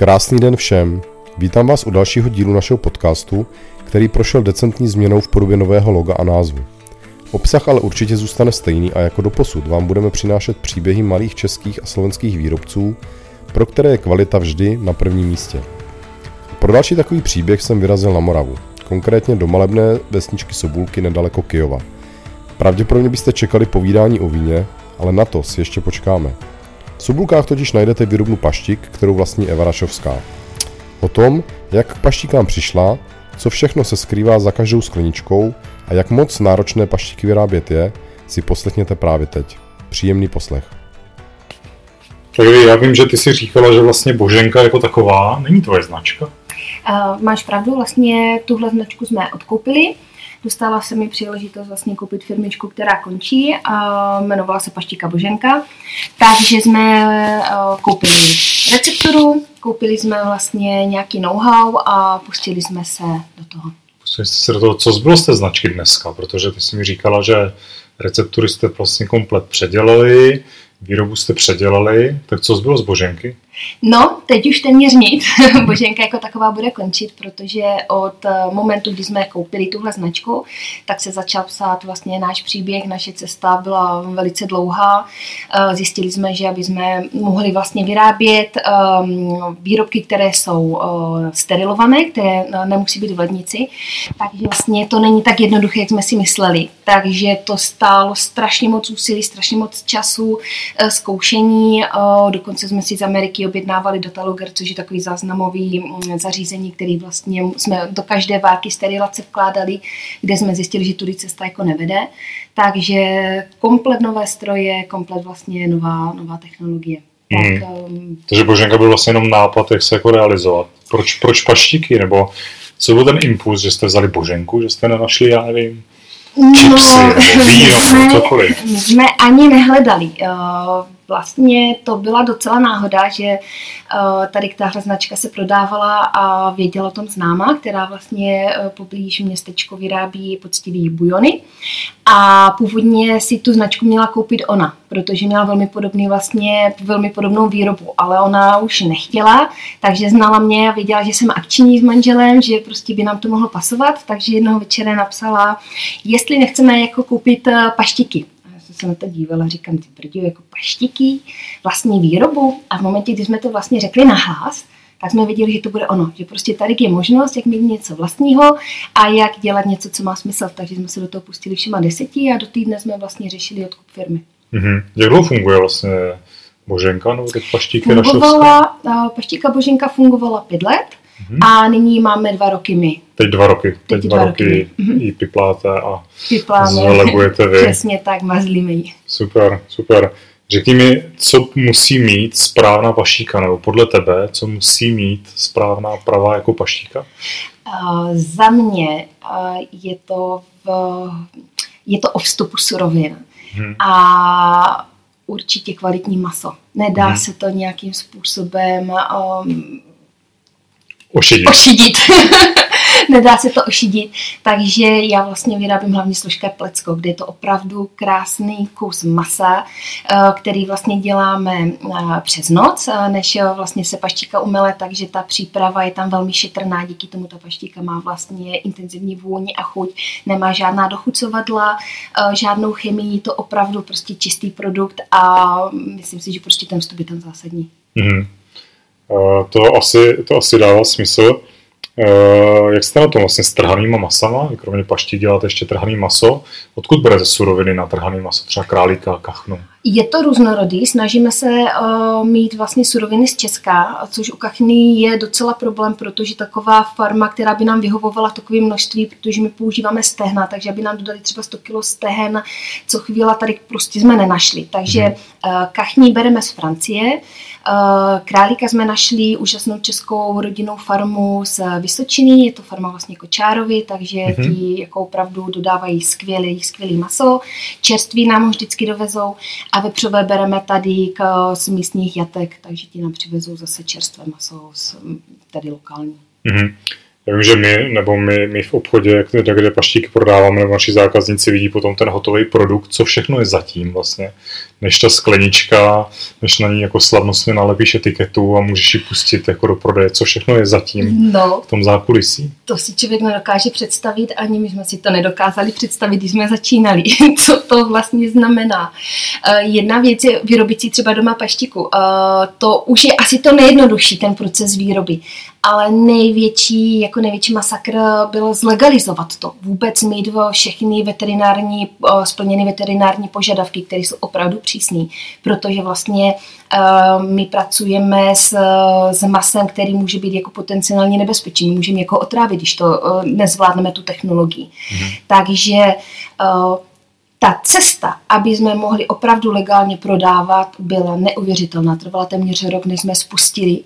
Krásný den všem. Vítám vás u dalšího dílu našeho podcastu, který prošel decentní změnou v podobě nového loga a názvu. Obsah ale určitě zůstane stejný a jako doposud vám budeme přinášet příběhy malých českých a slovenských výrobců, pro které je kvalita vždy na prvním místě. Pro další takový příběh jsem vyrazil na Moravu, konkrétně do malebné vesničky Sobulky nedaleko Kyjova. Pravděpodobně byste čekali povídání o víně, ale na to si ještě počkáme. V Sobulkách totiž najdete výrobnu paštik, kterou vlastní Eva Rašovská. O tom, jak k paštíkám přišla, co všechno se skrývá za každou skleničkou a jak moc náročné paštiky vyrábět je, si poslechněte právě teď. Příjemný poslech. Tak já vím, že ty si říkala, že vlastně Boženka jako taková není tvoje značka. Uh, máš pravdu, vlastně tuhle značku jsme odkoupili. Dostala se mi příležitost vlastně koupit firmičku, která končí a jmenovala se Paštíka Boženka. Takže jsme uh, koupili recepturu, koupili jsme vlastně nějaký know-how a pustili jsme se do toho. Pustili jste se do toho, co zbylo z té značky dneska, protože ty jsi mi říkala, že receptury jste vlastně komplet předělali, výrobu jste předělali, tak co zbylo z Boženky? No, teď už téměř nic. Boženka jako taková bude končit, protože od eh, momentu, kdy jsme koupili tuhle značku, tak se začal psát vlastně náš příběh, naše cesta byla velice dlouhá. Eh, zjistili jsme, že aby jsme mohli vlastně vyrábět ehm, výrobky, které jsou eh, sterilované, které nemusí být v lednici, takže vlastně to není tak jednoduché, jak jsme si mysleli. Takže to stálo strašně moc úsilí, strašně moc času, zkoušení, dokonce jsme si z Ameriky objednávali Dataloger, což je takový záznamový mm, zařízení, který vlastně jsme do každé války sterilace vkládali, kde jsme zjistili, že tudy cesta jako nevede. Takže komplet nové stroje, komplet vlastně nová, nová technologie. Hmm. Tak, um, Takže Boženka byl vlastně jenom nápad, jak se jako realizovat. Proč, proč paštiky? Nebo co byl ten impuls, že jste vzali Boženku, že jste nenašli, já nevím, čipsy, no, víno, cokoliv? My jsme ani nehledali. Uh, vlastně to byla docela náhoda, že eh, tady tahle značka se prodávala a věděla o tom známa, která vlastně eh, poblíž městečko vyrábí poctivý bujony. A původně si tu značku měla koupit ona, protože měla velmi podobný vlastně, velmi podobnou výrobu, ale ona už nechtěla, takže znala mě a věděla, že jsem akční s manželem, že prostě by nám to mohlo pasovat, takže jednoho večera napsala, jestli nechceme jako koupit eh, paštiky se na to dívala, říkám, ty brdě, jako paštiky, vlastní výrobu. A v momentě, kdy jsme to vlastně řekli nahlas, tak jsme věděli, že to bude ono, že prostě tady je možnost, jak mít něco vlastního a jak dělat něco, co má smysl. Takže jsme se do toho pustili všema deseti a do týdne jsme vlastně řešili odkup firmy. Mm-hmm. Jak dlouho funguje vlastně Boženka, nebo teď paštíka fungovala, Paštíka Boženka fungovala pět let mm-hmm. a nyní máme dva roky my. Teď dva roky. Teď, teď dva, dva roky, roky mm-hmm. ji pipláte a Pipláme. zvelebujete vy. Přesně tak, mazlíme ji. Super, super. Řekni mi, co musí mít správná paštíka, nebo podle tebe, co musí mít správná pravá jako paštíka? Uh, za mě uh, je to v, je to o vstupu surovin. Hmm. A určitě kvalitní maso. Nedá hmm. se to nějakým způsobem um, ošidit. ošidit. Nedá se to ošidit. Takže já vlastně vyrábím hlavně složké plecko, kde je to opravdu krásný kus masa, eh, který vlastně děláme eh, přes noc, eh, než vlastně se paštíka umele, takže ta příprava je tam velmi šetrná, díky tomu ta paštíka má vlastně intenzivní vůni a chuť, nemá žádná dochucovadla, žádnou chemii, to opravdu prostě čistý produkt a myslím si, že prostě ten vstup je tam zásadní. Mm-hmm. To asi, to asi dává smysl. Uh, jak jste na tom vlastně s trhanýma masama? Vy kromě paští děláte ještě trhaný maso. Odkud berete suroviny na trhaný maso? Třeba králíka, kachnu? Je to různorodý. Snažíme se uh, mít vlastně suroviny z Česka, což u kachny je docela problém, protože taková farma, která by nám vyhovovala takové množství, protože my používáme stehna, takže aby nám dodali třeba 100 kg stehen, co chvíla tady prostě jsme nenašli. Takže uh, kachní bereme z Francie, Eh, králíka jsme našli úžasnou českou rodinnou farmu z Vysočiny, je to farma vlastně Kočárovi, takže mm-hmm. ti jako opravdu dodávají skvělý, skvělý maso. Čerství nám ho vždycky dovezou a vepřové bereme tady k, z místních jatek, takže ti nám přivezou zase čerstvé maso z, tady lokální. Mm-hmm. Já vím, že my, nebo my, my v obchodě, kde, kde paštíky prodáváme, nebo naši zákazníci vidí potom ten hotový produkt, co všechno je zatím vlastně. Než ta sklenička, než na ní jako slavnostně nalepíš etiketu a můžeš ji pustit jako do prodeje, co všechno je zatím no, v tom zákulisí. To si člověk nedokáže představit, ani my jsme si to nedokázali představit, když jsme začínali, co to vlastně znamená. Eh, jedna věc je vyrobit si třeba doma paštiku. Eh, to už je asi to nejjednodušší, ten proces výroby ale největší, jako největší masakr byl zlegalizovat to. Vůbec mít všechny veterinární, splněny veterinární požadavky, které jsou opravdu přísné, protože vlastně my pracujeme s, s masem, který může být jako potenciálně nebezpečný. Můžeme jako otrávit, když to nezvládneme tu technologii. Mm-hmm. Takže ta cesta, aby jsme mohli opravdu legálně prodávat, byla neuvěřitelná. Trvala téměř rok, než jsme spustili.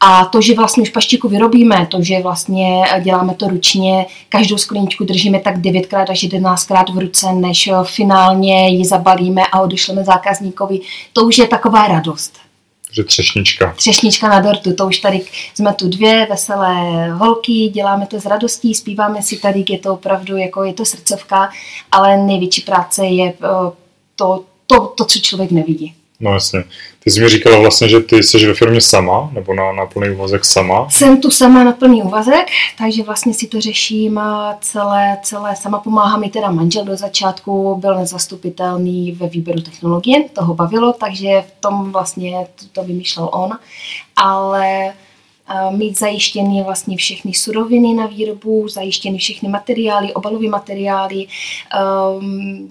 A to, že vlastně už paštiku vyrobíme, to, že vlastně děláme to ručně, každou skleničku držíme tak 9krát až 11krát v ruce, než finálně ji zabalíme a odešleme zákazníkovi, to už je taková radost že třešnička. Třešnička na dortu, to už tady jsme tu dvě veselé holky, děláme to s radostí, zpíváme si tady, je to opravdu, jako je to srdcovka, ale největší práce je eh, to, to, to co člověk nevidí. No jasně. Ty jsi mi říkala vlastně, že ty jsi ve firmě sama, nebo na, na plný úvazek sama. Jsem tu sama na plný úvazek, takže vlastně si to řeším celé, celé sama. Pomáhá mi teda manžel do začátku, byl nezastupitelný ve výběru technologie, toho bavilo, takže v tom vlastně to, to vymýšlel on. Ale mít zajištěny vlastně všechny suroviny na výrobu, zajištěny všechny materiály, obalové materiály, um,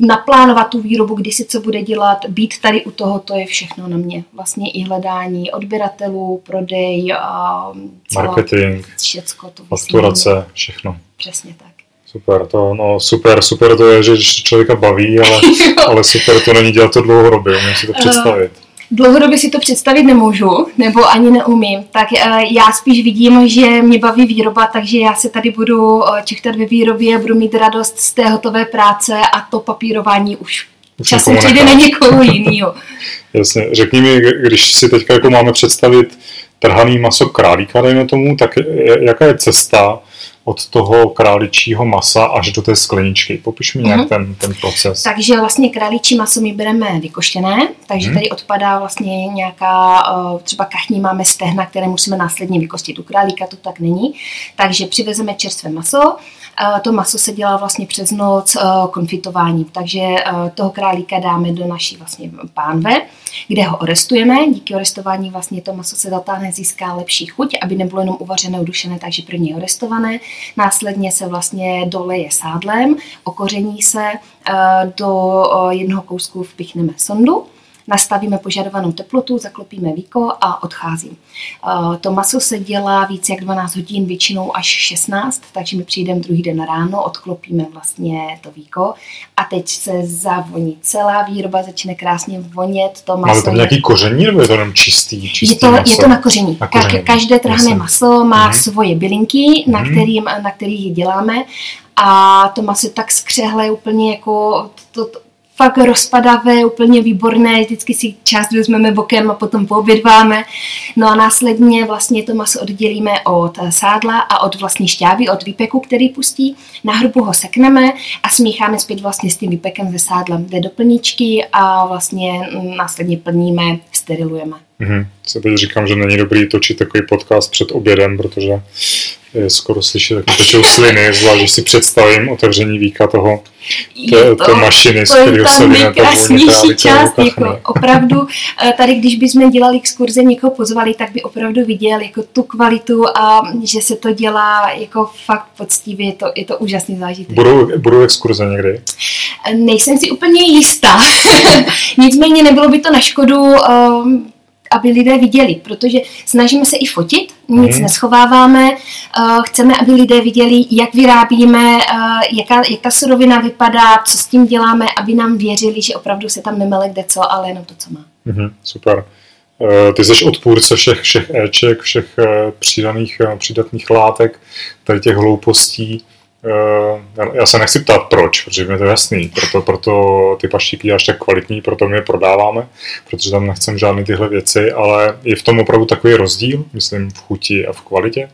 naplánovat tu výrobu, kdy si co bude dělat, být tady u toho, to je všechno na mě. Vlastně i hledání odběratelů, prodej, a celá, marketing, všecko to fakturace, všechno. Přesně tak. Super, to, no super, super to je, že člověka baví, ale, ale super to není dělat to dlouhodobě, umím si to představit. Uh, dlouhodobě si to představit nemůžu, nebo ani neumím, tak eh, já spíš vidím, že mě baví výroba, takže já se tady budu eh, čichtat ve výrobě, budu mít radost z té hotové práce a to papírování už časem přijde na někoho jiného. Jasně, řekni mi, když si teďka jako máme představit trhaný maso králíka, dejme tomu, tak jaká je cesta od toho králičího masa až do té skleničky. Popiš mi nějak mm-hmm. ten, ten proces. Takže vlastně králičí maso my bereme vykoštěné, takže mm. tady odpadá vlastně nějaká, eh, třeba kachní máme stehna, které musíme následně vykostit. U králíka to tak není. Takže přivezeme čerstvé maso, to maso se dělá vlastně přes noc eh, konfitování, takže eh, toho králíka dáme do naší vlastně pánve, kde ho orestujeme. Díky orestování vlastně to maso se zatáhne, získá lepší chuť, aby nebylo jenom uvařené, udušené, takže první orestované. Následně se vlastně doleje sádlem, okoření se, eh, do jednoho kousku vpichneme sondu nastavíme požadovanou teplotu, zaklopíme víko a odcházím. Eh, to maso se dělá více jak 12 hodin, většinou až 16, takže my přijdeme druhý den ráno, odklopíme vlastně to víko a teď se zavoní celá výroba, začne krásně vonět. To maso Máte tam nějaký koření nebo je to jenom čistý, čistý je to, maso? Je to na koření. Na koření. Každé trhané maso má mm. svoje bylinky, na, mm. kterým, na kterých děláme a to maso tak skřehle úplně jako to, to, fakt rozpadavé, úplně výborné, vždycky si část vezmeme bokem a potom poobědváme. No a následně vlastně to maso oddělíme od sádla a od vlastní šťávy, od výpeku, který pustí. Na hrubu ho sekneme a smícháme zpět vlastně s tím výpekem ze sádlem. Jde do plničky a vlastně následně plníme, sterilujeme. Mm-hmm. Se teď říkám, že není dobrý točit takový podcast před obědem, protože skoro slyšet, jak tečou sliny, zvlášť, když si představím otevření víka toho, té, to, té mašiny, z kterého se nejkrásnější část, jako opravdu, eh, tady když bychom dělali exkurze, někoho pozvali, tak by opravdu viděl jako tu kvalitu a že se to dělá jako fakt poctivě, je to, je to úžasný zážitek. Budou, budou exkurze někdy? Eh, nejsem si úplně jistá. Nicméně nebylo by to na škodu um, aby lidé viděli, protože snažíme se i fotit, nic mm. neschováváme, uh, chceme, aby lidé viděli, jak vyrábíme, uh, jaká, jak ta surovina vypadá, co s tím děláme, aby nám věřili, že opravdu se tam nemele kde co, ale jenom to, co má. Mm, super. Uh, ty jsi odpůrce všech, všech éček, všech přidaných, přidatných látek, tady těch hloupostí. Eh, já se nechci ptát proč, protože mi to jasný, proto, proto ty paštíky děláš tak kvalitní, proto my je prodáváme, protože tam nechcem žádné tyhle věci, ale je v tom opravdu takový rozdíl, myslím, v chuti a v kvalitě?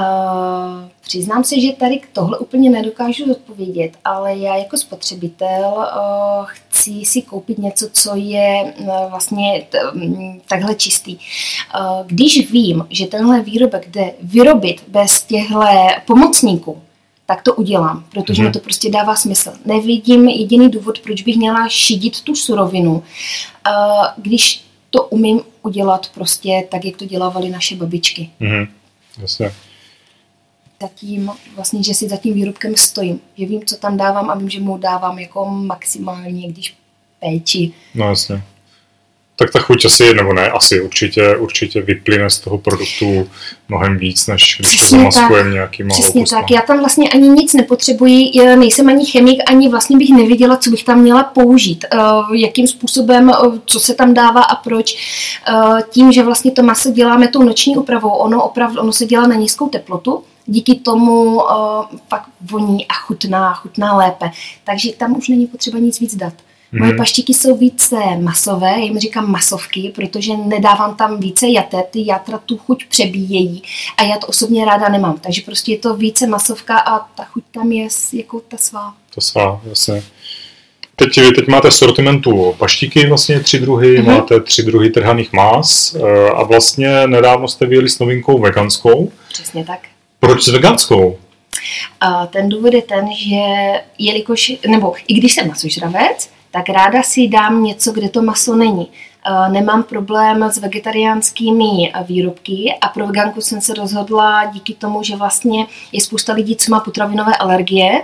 Uh, přiznám se, že tady tohle úplně nedokážu odpovědět, ale já jako spotřebitel uh, chci si koupit něco, co je uh, vlastně t- um, takhle čistý. Uh, když vím, že tenhle výrobek jde vyrobit bez těchto pomocníků, tak to udělám, protože mm. mi to prostě dává smysl. Nevidím jediný důvod, proč bych měla šidit tu surovinu, když to umím udělat prostě tak, jak to dělávali naše babičky. Mm. Jasně. Zatím, vlastně, že si za tím výrobkem stojím, že vím, co tam dávám a vím, že mu dávám jako maximálně, když péči. No jasně tak ta chuť asi, nebo ne, asi určitě, určitě vyplyne z toho produktu mnohem víc, než když Přesně to zamaskujeme nějakýma Přesně tak, já tam vlastně ani nic nepotřebuji, já nejsem ani chemik, ani vlastně bych nevěděla, co bych tam měla použít, uh, jakým způsobem, uh, co se tam dává a proč. Uh, tím, že vlastně to maso děláme tou noční úpravou, ono opravdu, ono se dělá na nízkou teplotu, díky tomu uh, pak voní a chutná, chutná lépe. Takže tam už není potřeba nic víc dát. Moje mhm. paštiky jsou více masové, já jim říkám masovky, protože nedávám tam více jaté, ty játra tu chuť přebíjejí a já to osobně ráda nemám. Takže prostě je to více masovka a ta chuť tam je jako ta svá. Ta svá, jasně. Teď, teď máte v sortimentu paštiky, vlastně tři druhy, mm-hmm. máte tři druhy trhaných más eh, a vlastně nedávno jste vyjeli s novinkou veganskou. Přesně tak. Proč s veganskou? A ten důvod je ten, že jelikož, nebo i když jsem masožravec, tak ráda si dám něco, kde to maso není. Eh, nemám problém s vegetariánskými výrobky a pro veganku jsem se rozhodla díky tomu, že vlastně je spousta lidí, co má potravinové alergie.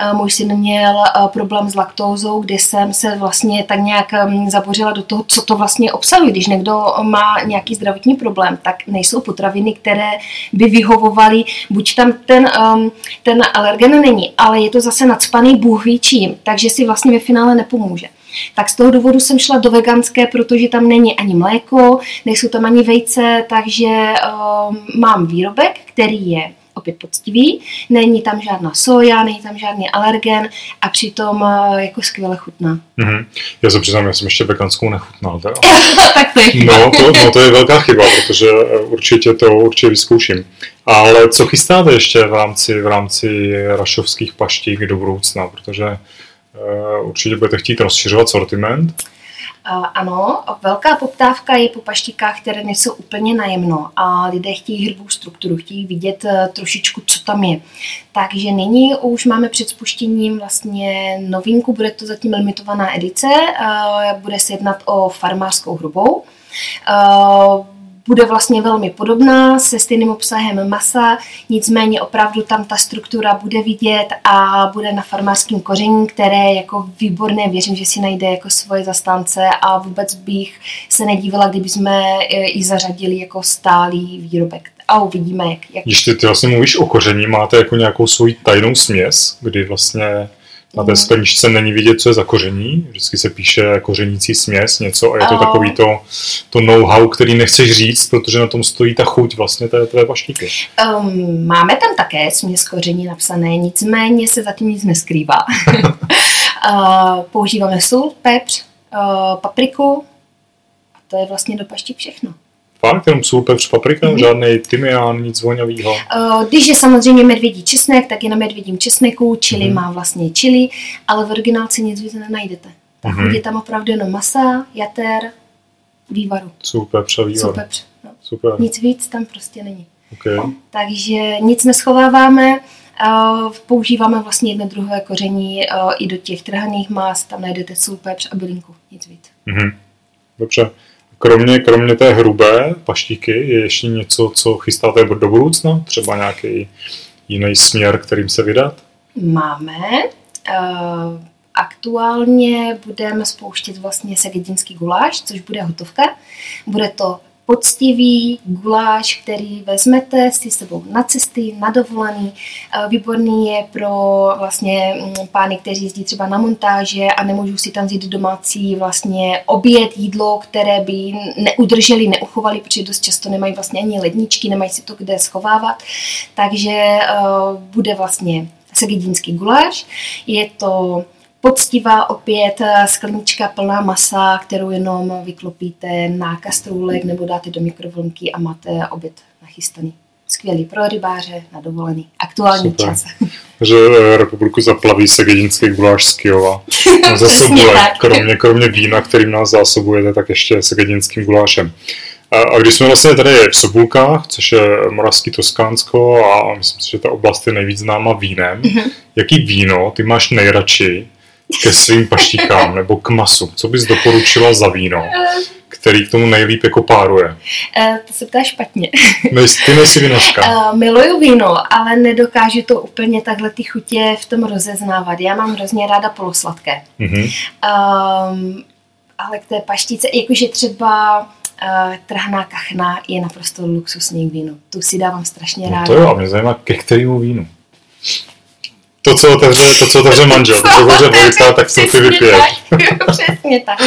Eh, můj syn měl eh, problém s laktózou, kde jsem se vlastně tak nějak mm, zabořila do toho, co to vlastně obsahuje. Když někdo má nějaký zdravotní problém, tak nejsou potraviny, které by vyhovovaly, buď tam ten, ehm, ten alergen není, ale je to zase nadspaný bůh ví čím, takže si vlastně ve finále nepomůže. Tak z toho důvodu jsem šla do veganské, protože tam není ani mléko, nejsou tam ani vejce, takže uh, mám výrobek, který je opět poctivý, není tam žádná soja, není tam žádný alergen a přitom uh, jako skvěle chutná. Mm-hmm. Já se přiznám, já jsem ještě veganskou nechutnal. Teda. tak to je no to, no, to je velká chyba, protože eh, určitě to určitě vyzkouším. Ale co chystáte ještě v rámci, v rámci rašovských paštík do budoucna, protože Eh, určitě budete chtít rozšiřovat sortiment. Ano, velká poptávka je po paštikách, které nejsou úplně najemno a lidé chtějí hrbou strukturu, chtějí vidět eh, trošičku, co tam je. Takže nyní už máme před spuštěním vlastně novinku, bude to zatím limitovaná edice, eh, bude se jednat o farmářskou hrubou bude vlastně velmi podobná se stejným obsahem masa, nicméně opravdu tam ta struktura bude vidět a bude na farmářském koření, které jako výborné, věřím, že si najde jako svoje zastánce a vůbec bych se nedívala, kdyby jsme ji zařadili jako stálý výrobek. A uvidíme, jak... jak... Když ty, ty vlastně mluvíš o koření, máte jako nějakou svou tajnou směs, kdy vlastně na té skleničce není vidět, co je za koření. Vždycky se píše kořenící směs, něco a je to takový to, to know-how, který nechceš říct, protože na tom stojí ta chuť vlastně té tvé paštíky. Um, máme tam také směs koření napsané, nicméně se zatím nic neskrývá. uh, používáme sůl, pepř, uh, papriku a to je vlastně do paštík všechno. Fakt, jenom sůl, pepř, paprika, mm-hmm. žádný tymián, nic voňavého. Když je samozřejmě medvědí česnek, tak je na medvědím česneku, čili mm-hmm. má vlastně čili, ale v originálce nic víc nenajdete. Tak mm-hmm. je tam opravdu jenom masa, jater, vývaru. Sůl, pepř a vývar. Sůl, pepř, no. Super. Nic víc tam prostě není. Okay. Takže nic neschováváme, používáme vlastně jedno druhé koření i do těch trhaných más, tam najdete sůl, pepř a bylinku, nic víc. Mm-hmm. Dobře. Kromě, kromě té hrubé paštíky je ještě něco, co chystáte do budoucna? Třeba nějaký jiný směr, kterým se vydat? Máme. Uh, aktuálně budeme spouštět vlastně segedinský guláš, což bude hotovka. Bude to poctivý guláš, který vezmete si sebou na cesty, na dovolený. Eh, výborný je pro vlastně mm, pány, kteří jezdí třeba na montáže a nemůžou si tam vzít domácí vlastně oběd, jídlo, které by neudrželi, neuchovali, protože dost často nemají vlastně ani ledničky, nemají si to kde schovávat. Takže uh, bude vlastně segedínský guláš. Je to poctivá opět eh, sklenička plná masa, kterou jenom vyklopíte na kastrůlek nebo dáte do mikrovlnky a máte oběd nachystaný. skvělý pro rybáře na dovolený. Aktuální Super. čas. že eh, republiku zaplaví segedinský guláš z Kyjova. Tak. kromě, kromě vína, kterým nás zásobujete, tak ještě segedinským gulášem. A, a když jsme vlastně tady v Sobulkách, což je moravský Toskánsko a myslím si, že ta oblast je nejvíc známa vínem, Mhm. jaký víno ty máš nejradši ke svým paštíkám nebo k masu? Co bys doporučila za víno, který k tomu nejlíp jako páruje? Eh, to se ptá špatně. Ty nejsi vinařka. Uh, miluju víno, ale nedokážu to úplně takhle ty chutě v tom rozeznávat. Já mám hrozně ráda polosladké. Mhm. Um, ale k té paštice, jakože třeba uh, trhaná kachna je naprosto luxusní víno. Tu si dávám strašně No ráda. to jo, a mě zajímá, ke kterému vínu. To, co otevře, to, co otevře manžel, to, co otevře Vojta, tak co si tak, Přesně tak.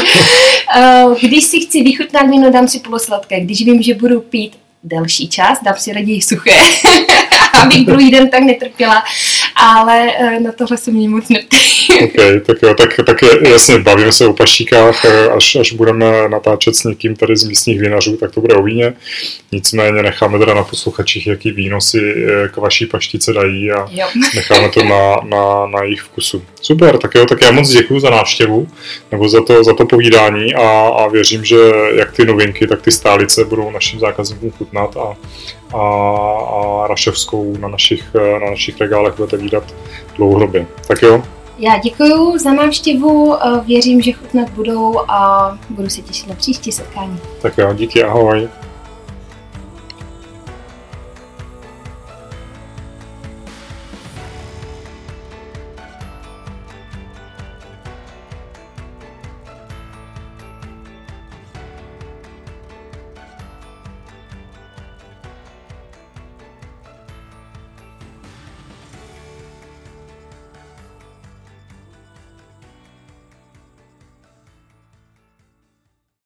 Uh, když si chci vychutnat víno, dám si polosladké. Když vím, že budu pít delší čas, dám si raději suché, abych druhý den tak netrpěla, ale uh, na tohle se mě moc neptá. OK, tak jo, tak, tak jasně, bavíme se o paštíkách, eh, až, až budeme natáčet s někým tady z místních vinařů, tak to bude o víně. Nicméně necháme teda na posluchačích, jaký víno si eh, k vaší paštice dají a Jo. necháme to na, na, na jejich vkusu. Super, tak jo, tak já moc děkuji za návštěvu, nebo za to, za to povídání a, a věřím, že jak ty novinky, tak ty stálice budou našim zákazníkům chutnat a, a, a raševskou na našich, eh, na našich regálech budete výdat dlouhodobě. Tak jo, Já děkuji za návštěvu, eh, věřím, že chutnat budou a budu se těšit na příští setkání. tak jo, díky, ahoj.